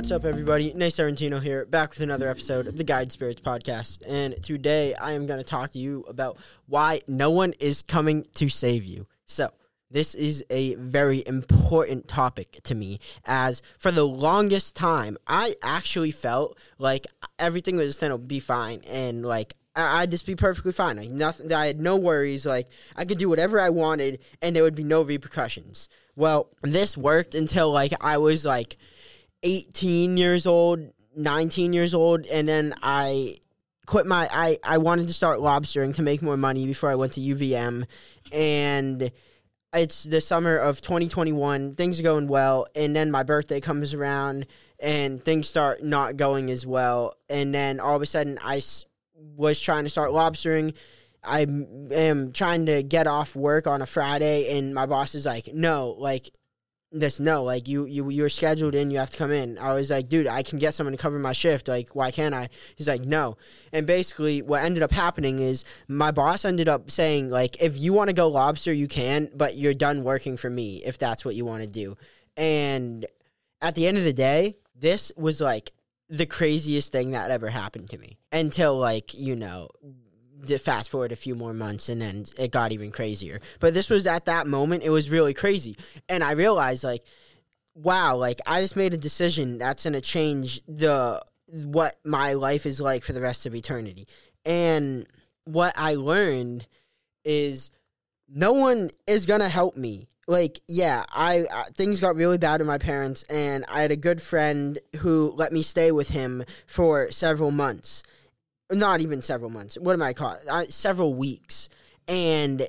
What's up, everybody? Nate Serrentino here, back with another episode of the Guide Spirits podcast. And today I am going to talk to you about why no one is coming to save you. So, this is a very important topic to me, as for the longest time, I actually felt like everything was going to be fine and like I'd just be perfectly fine. Like nothing. I had no worries. Like I could do whatever I wanted, and there would be no repercussions. Well, this worked until like I was like 18 years old, 19 years old, and then I quit my I I wanted to start lobstering to make more money before I went to UVM and it's the summer of 2021 things are going well and then my birthday comes around and things start not going as well. And then all of a sudden I s- was trying to start lobstering. I am trying to get off work on a Friday and my boss is like no like this no like you you you're scheduled in you have to come in. I was like dude i can get someone to cover my shift. Like why can't i? He's like no. And basically what ended up happening is my boss ended up saying like if you want to go lobster you can but you're done working for me if that's what you want to do. And at the end of the day this was like the craziest thing that ever happened to me until like you know fast forward a few more months and then it got even crazier. But this was at that moment, it was really crazy. And I realized like wow, like I just made a decision that's going to change the what my life is like for the rest of eternity. And what I learned is no one is going to help me. Like, yeah, I, things got really bad with my parents and I had a good friend who let me stay with him for several months not even several months. What am I called? Uh, several weeks. And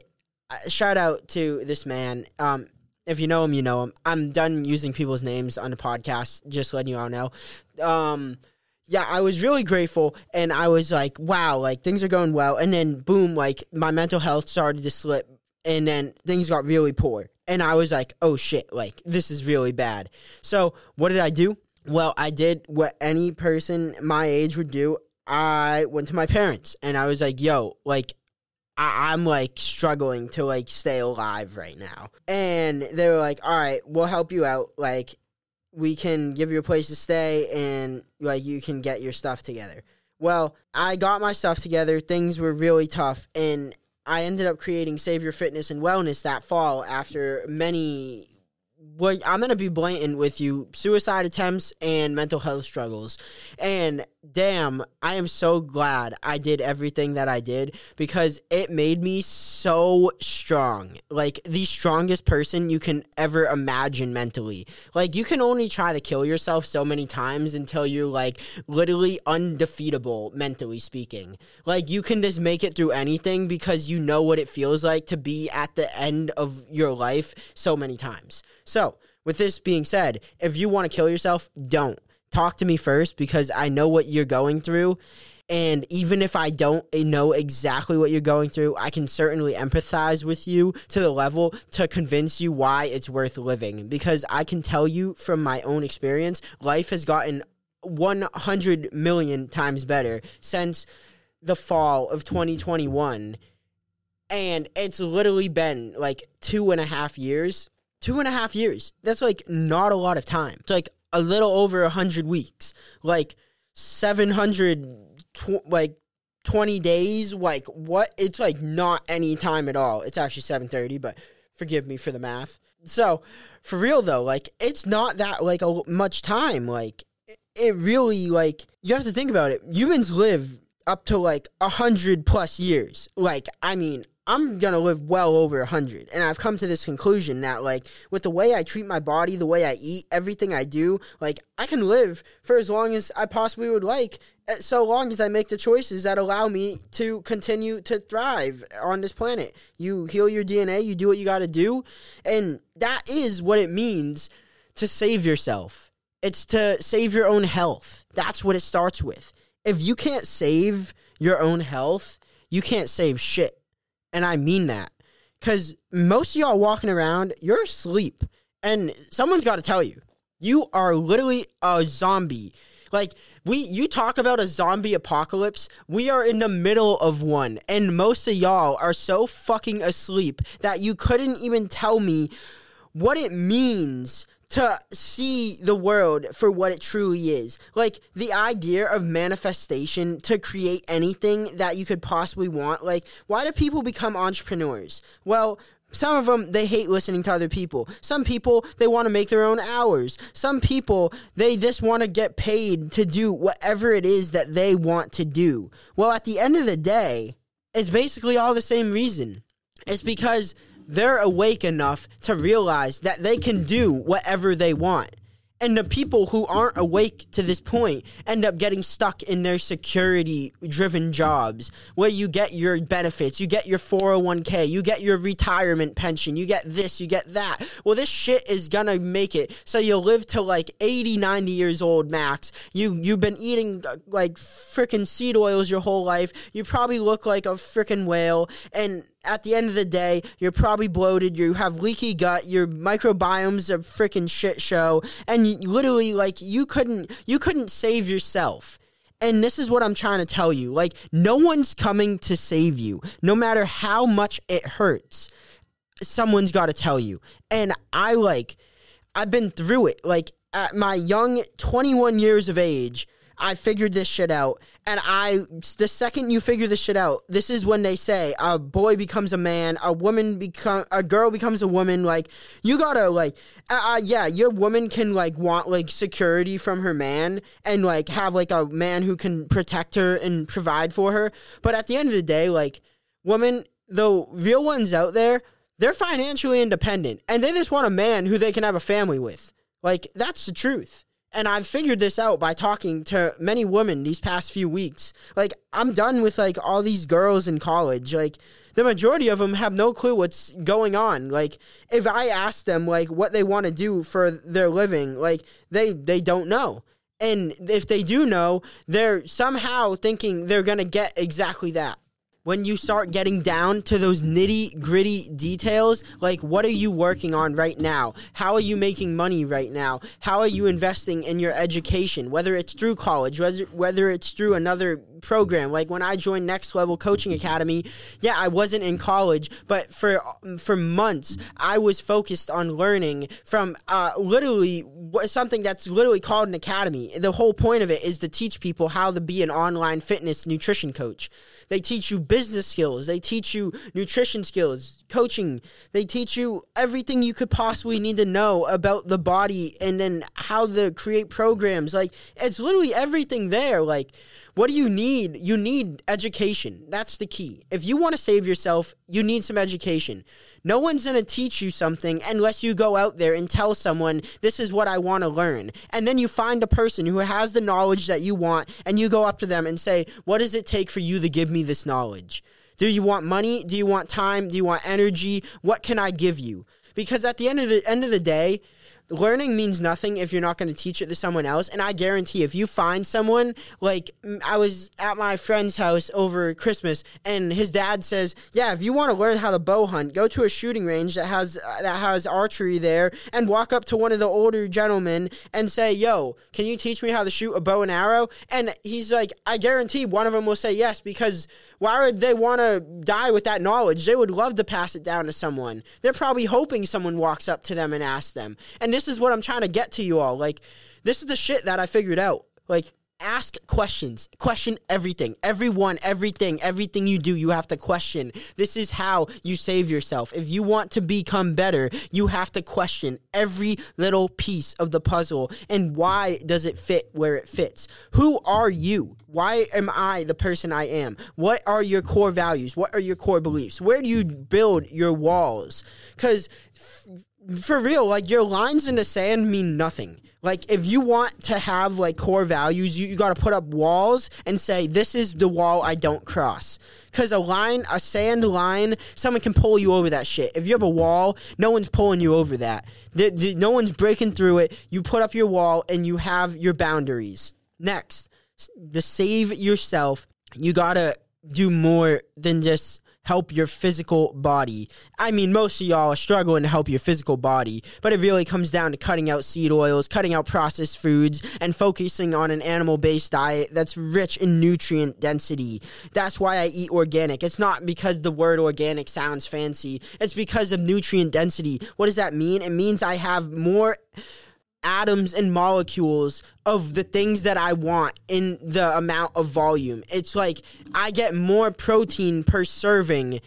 uh, shout out to this man. Um, if you know him, you know him. I'm done using people's names on the podcast. Just letting you all know. Um, yeah, I was really grateful, and I was like, wow, like things are going well. And then boom, like my mental health started to slip, and then things got really poor. And I was like, oh shit, like this is really bad. So what did I do? Well, I did what any person my age would do. I went to my parents and I was like, yo, like, I- am like struggling to like stay alive right now. And they were like, all right, we'll help you out. Like, we can give you a place to stay and like you can get your stuff together. Well, I got my stuff together. Things were really tough. And I ended up creating Savior Fitness and Wellness that fall after many well, I'm gonna be blatant with you. Suicide attempts and mental health struggles, and damn, I am so glad I did everything that I did because it made me so strong. Like the strongest person you can ever imagine mentally. Like you can only try to kill yourself so many times until you're like literally undefeatable mentally speaking. Like you can just make it through anything because you know what it feels like to be at the end of your life so many times. So, with this being said, if you want to kill yourself, don't. Talk to me first because I know what you're going through. And even if I don't know exactly what you're going through, I can certainly empathize with you to the level to convince you why it's worth living. Because I can tell you from my own experience, life has gotten 100 million times better since the fall of 2021. And it's literally been like two and a half years two and a half years. That's like not a lot of time. It's like a little over a hundred weeks, like seven hundred, tw- like twenty days. Like what? It's like not any time at all. It's actually seven thirty, but forgive me for the math. So for real though, like it's not that like a much time. Like it, really like you have to think about it. Humans live up to like a hundred plus years. Like I mean, I'm gonna live well over a hundred, and I've come to this conclusion that like with the way I treat my body, the way I eat, everything I do, like I can live for as long as I possibly would like, eh, so long as I make the choices that allow me to continue to thrive on this planet. You heal your DNA, you do what you got to do, and that is what it means to save yourself. It's to save your own health. That's what it starts with. If you can't save your own health, you can't save shit and I mean that. Because most of y'all walking around, you're asleep. And someone's got to tell you, you are literally a zombie. Like, we, you talk about a zombie apocalypse, we are in the middle of one. And most of y'all are so fucking asleep that you couldn't even tell me what it means to see the world for what it truly is. Like the idea of manifestation to create anything that you could possibly want. Like, why do people become entrepreneurs? Well, some of them they hate listening to other people. Some people they want to make their own hours. Some people they just want to get paid to do whatever it is that they want to do. Well, at the end of the day, it's basically all the same reason. It's because they're awake enough to realize that they can do whatever they want. And the people who aren't awake to this point end up getting stuck in their security driven jobs where you get your benefits, you get your 401k, you get your retirement pension, you get this, you get that. Well, this shit is gonna make it so you'll live to like 80, 90 years old max. You, you've been eating uh, like freaking seed oils your whole life. You probably look like a freaking whale. And at the end of the day, you're probably bloated, you have leaky gut, your microbiome's a freaking shit show, and you, literally like you couldn't you couldn't save yourself. And this is what I'm trying to tell you. Like no one's coming to save you. No matter how much it hurts. Someone's got to tell you. And I like I've been through it. Like at my young 21 years of age, I figured this shit out. And I, the second you figure this shit out, this is when they say a boy becomes a man, a woman become, a girl becomes a woman. Like you gotta like, uh, uh, yeah, your woman can like want like security from her man and like have like a man who can protect her and provide for her. But at the end of the day, like women, the real ones out there, they're financially independent and they just want a man who they can have a family with. Like that's the truth. And I've figured this out by talking to many women these past few weeks. Like, I'm done with like all these girls in college. Like, the majority of them have no clue what's going on. Like, if I ask them like what they want to do for their living, like they they don't know. And if they do know, they're somehow thinking they're gonna get exactly that when you start getting down to those nitty gritty details, like what are you working on right now? How are you making money right now? How are you investing in your education, whether it's through college, whether, whether it's through another program? Like when I joined Next Level Coaching Academy, yeah, I wasn't in college, but for for months I was focused on learning from uh, literally something that's literally called an academy. The whole point of it is to teach people how to be an online fitness nutrition coach. They teach you business skills. They teach you nutrition skills, coaching. They teach you everything you could possibly need to know about the body and then how to create programs. Like it's literally everything there. Like what do you need? You need education. That's the key. If you want to save yourself, you need some education. No one's going to teach you something unless you go out there and tell someone, this is what I want to learn. And then you find a person who has the knowledge that you want and you go up to them and say, what does it take for you to give me this knowledge? Do you want money? Do you want time? Do you want energy? What can I give you? Because at the end of the end of the day, learning means nothing if you're not going to teach it to someone else. And I guarantee if you find someone, like I was at my friend's house over Christmas, and his dad says, "Yeah, if you want to learn how to bow hunt, go to a shooting range that has uh, that has archery there, and walk up to one of the older gentlemen and say, "Yo, can you teach me how to shoot a bow and arrow?" And he's like, "I guarantee one of them will say yes because." Why would they want to die with that knowledge? They would love to pass it down to someone. They're probably hoping someone walks up to them and asks them. And this is what I'm trying to get to you all. Like, this is the shit that I figured out. Like, ask questions. Question everything. Everyone, everything, everything you do, you have to question. This is how you save yourself. If you want to become better, you have to question every little piece of the puzzle and why does it fit where it fits? Who are you? Why am I the person I am? What are your core values? What are your core beliefs? Where do you build your walls? Because for real, like your lines in the sand mean nothing. Like if you want to have like core values, you, you got to put up walls and say this is the wall I don't cross. Cuz a line, a sand line, someone can pull you over that shit. If you have a wall, no one's pulling you over that. The, the, no one's breaking through it. You put up your wall and you have your boundaries. Next, to save yourself, you got to do more than just help your physical body. I mean, most of y'all are struggling to help your physical body, but it really comes down to cutting out seed oils, cutting out processed foods, and focusing on an animal based diet that's rich in nutrient density. That's why I eat organic. It's not because the word organic sounds fancy, it's because of nutrient density. What does that mean? It means I have more atoms and molecules of the things that I want in the amount of volume. It's like I get more protein per serving.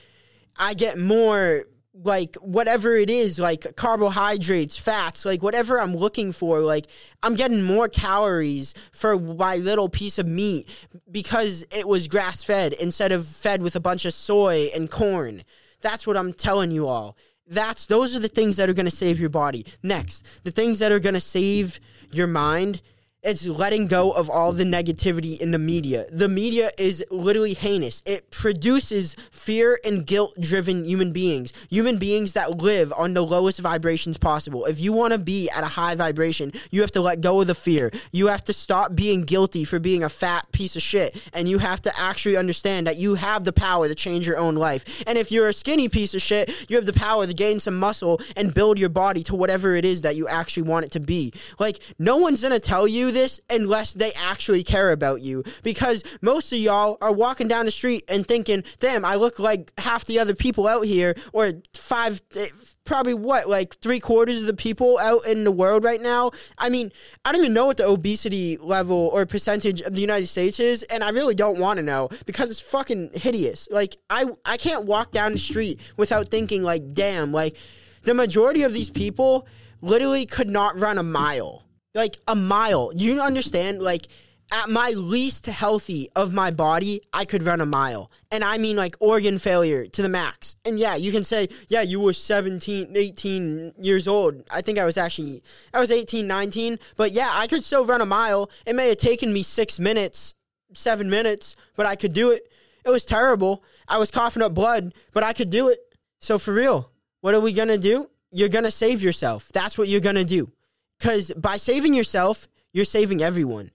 I get more like whatever it is like carbohydrates fats like whatever i'm looking for like i'm getting more calories for my little piece of meat because it was grass fed instead of fed with a bunch of soy and corn that's what i'm telling you all that's those are the things that are going to save your body. Next, the things that are going to save your mind it's letting go of all the negativity in the media. The media is literally heinous. It produces fear and guilt driven human beings, human beings that live on the lowest vibrations possible. If you want to be at a high vibration, you have to let go of the fear. You have to stop being guilty for being a fat piece of shit. And you have to actually understand that you have the power to change your own life. And if you're a skinny piece of shit, you have the power to gain some muscle and build your body to whatever it is that you actually want it to be. Like, no one's going to tell you this unless they actually care about you. Because most of y'all are walking down the street and thinking, damn, I look like half the other people out here, or five, eh, probably what, like three quarters of the people out in the world right now. I mean, I don't even know what the obesity level or percentage of the United States is, and I really don't want to know because it's fucking hideous. Like, I, I can't walk down the street without thinking, like, damn, like, the majority of these people literally could not run a mile like a mile. You understand? Like at my least healthy of my body, I could run a mile. And I mean like organ failure to the max. And yeah, you can say, yeah, you were 17, 18 years old. I think I was actually, I was 18, 19. But yeah, I could still run a mile. It may have taken me six minutes, seven minutes, but I could do it. It was terrible. I was coughing up blood, but I could do it. So for real, what are we going to do? You're going to save yourself. That's what you're going to do. Because by saving yourself, you're saving everyone.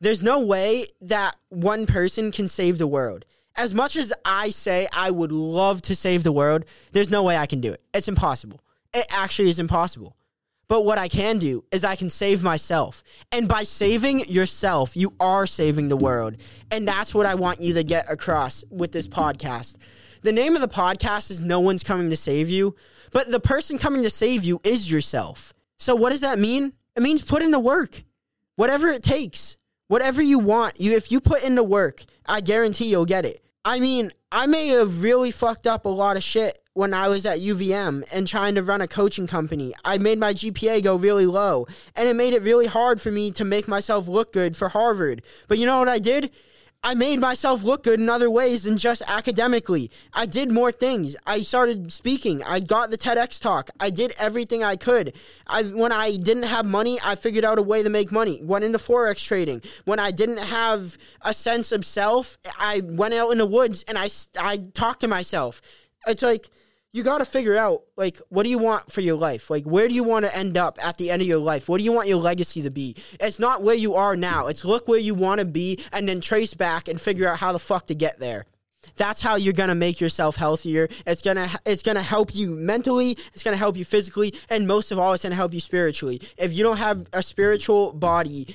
There's no way that one person can save the world. As much as I say I would love to save the world, there's no way I can do it. It's impossible. It actually is impossible. But what I can do is I can save myself. And by saving yourself, you are saving the world. And that's what I want you to get across with this podcast. The name of the podcast is No One's Coming to Save You, but the person coming to save you is yourself. So what does that mean? It means put in the work. Whatever it takes. Whatever you want. You if you put in the work, I guarantee you'll get it. I mean, I may have really fucked up a lot of shit when I was at UVM and trying to run a coaching company. I made my GPA go really low, and it made it really hard for me to make myself look good for Harvard. But you know what I did? I made myself look good in other ways than just academically. I did more things. I started speaking. I got the TEDx talk. I did everything I could. I when I didn't have money, I figured out a way to make money. Went into forex trading. When I didn't have a sense of self, I went out in the woods and I I talked to myself. It's like you got to figure out like what do you want for your life? Like where do you want to end up at the end of your life? What do you want your legacy to be? It's not where you are now. It's look where you want to be and then trace back and figure out how the fuck to get there. That's how you're gonna make yourself healthier. It's gonna it's gonna help you mentally it's gonna help you physically and most of all it's gonna help you spiritually. If you don't have a spiritual body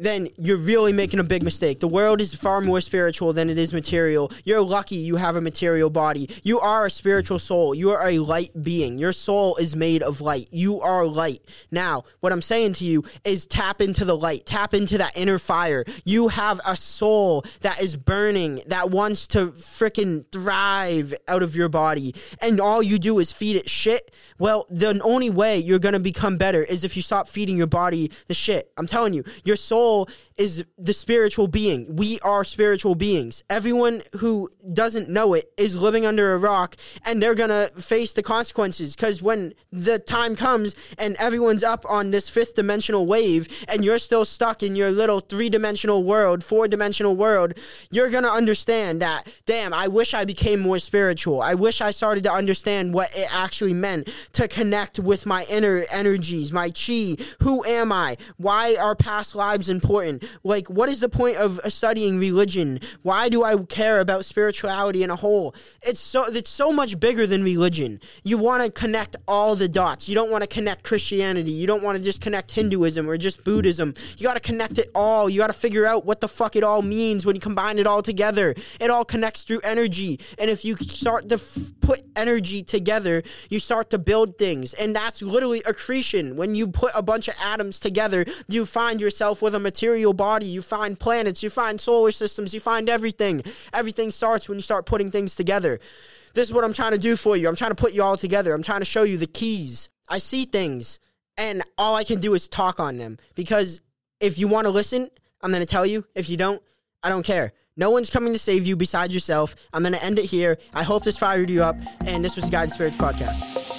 then you're really making a big mistake. The world is far more spiritual than it is material. You're lucky you have a material body. You are a spiritual soul. You are a light being. Your soul is made of light. You are light. Now, what I'm saying to you is tap into the light, tap into that inner fire. You have a soul that is burning, that wants to freaking thrive out of your body. And all you do is feed it shit. Well, the only way you're going to become better is if you stop feeding your body the shit. I'm telling you, your soul soul is the spiritual being. We are spiritual beings. Everyone who doesn't know it is living under a rock and they're going to face the consequences because when the time comes and everyone's up on this fifth dimensional wave and you're still stuck in your little three dimensional world, four dimensional world, you're going to understand that, damn, I wish I became more spiritual. I wish I started to understand what it actually meant to connect with my inner energies, my chi. Who am I? Why are past lives and important. Like, what is the point of uh, studying religion? Why do I care about spirituality in a whole? It's so it's so much bigger than religion. You want to connect all the dots. You don't want to connect Christianity. You don't want to just connect Hinduism or just Buddhism. You got to connect it all. You got to figure out what the fuck it all means when you combine it all together. It all connects through energy. And if you start to f- put energy together, you start to build things. And that's literally accretion. When you put a bunch of atoms together, you find yourself with a material body. You find planets, you find solar systems, you find everything. Everything starts when you start putting things together. This is what I'm trying to do for you. I'm trying to put you all together. I'm trying to show you the keys. I see things and all I can do is talk on them because if you want to listen, I'm going to tell you. If you don't, I don't care. No one's coming to save you besides yourself. I'm going to end it here. I hope this fired you up. And this was the Guided Spirits Podcast.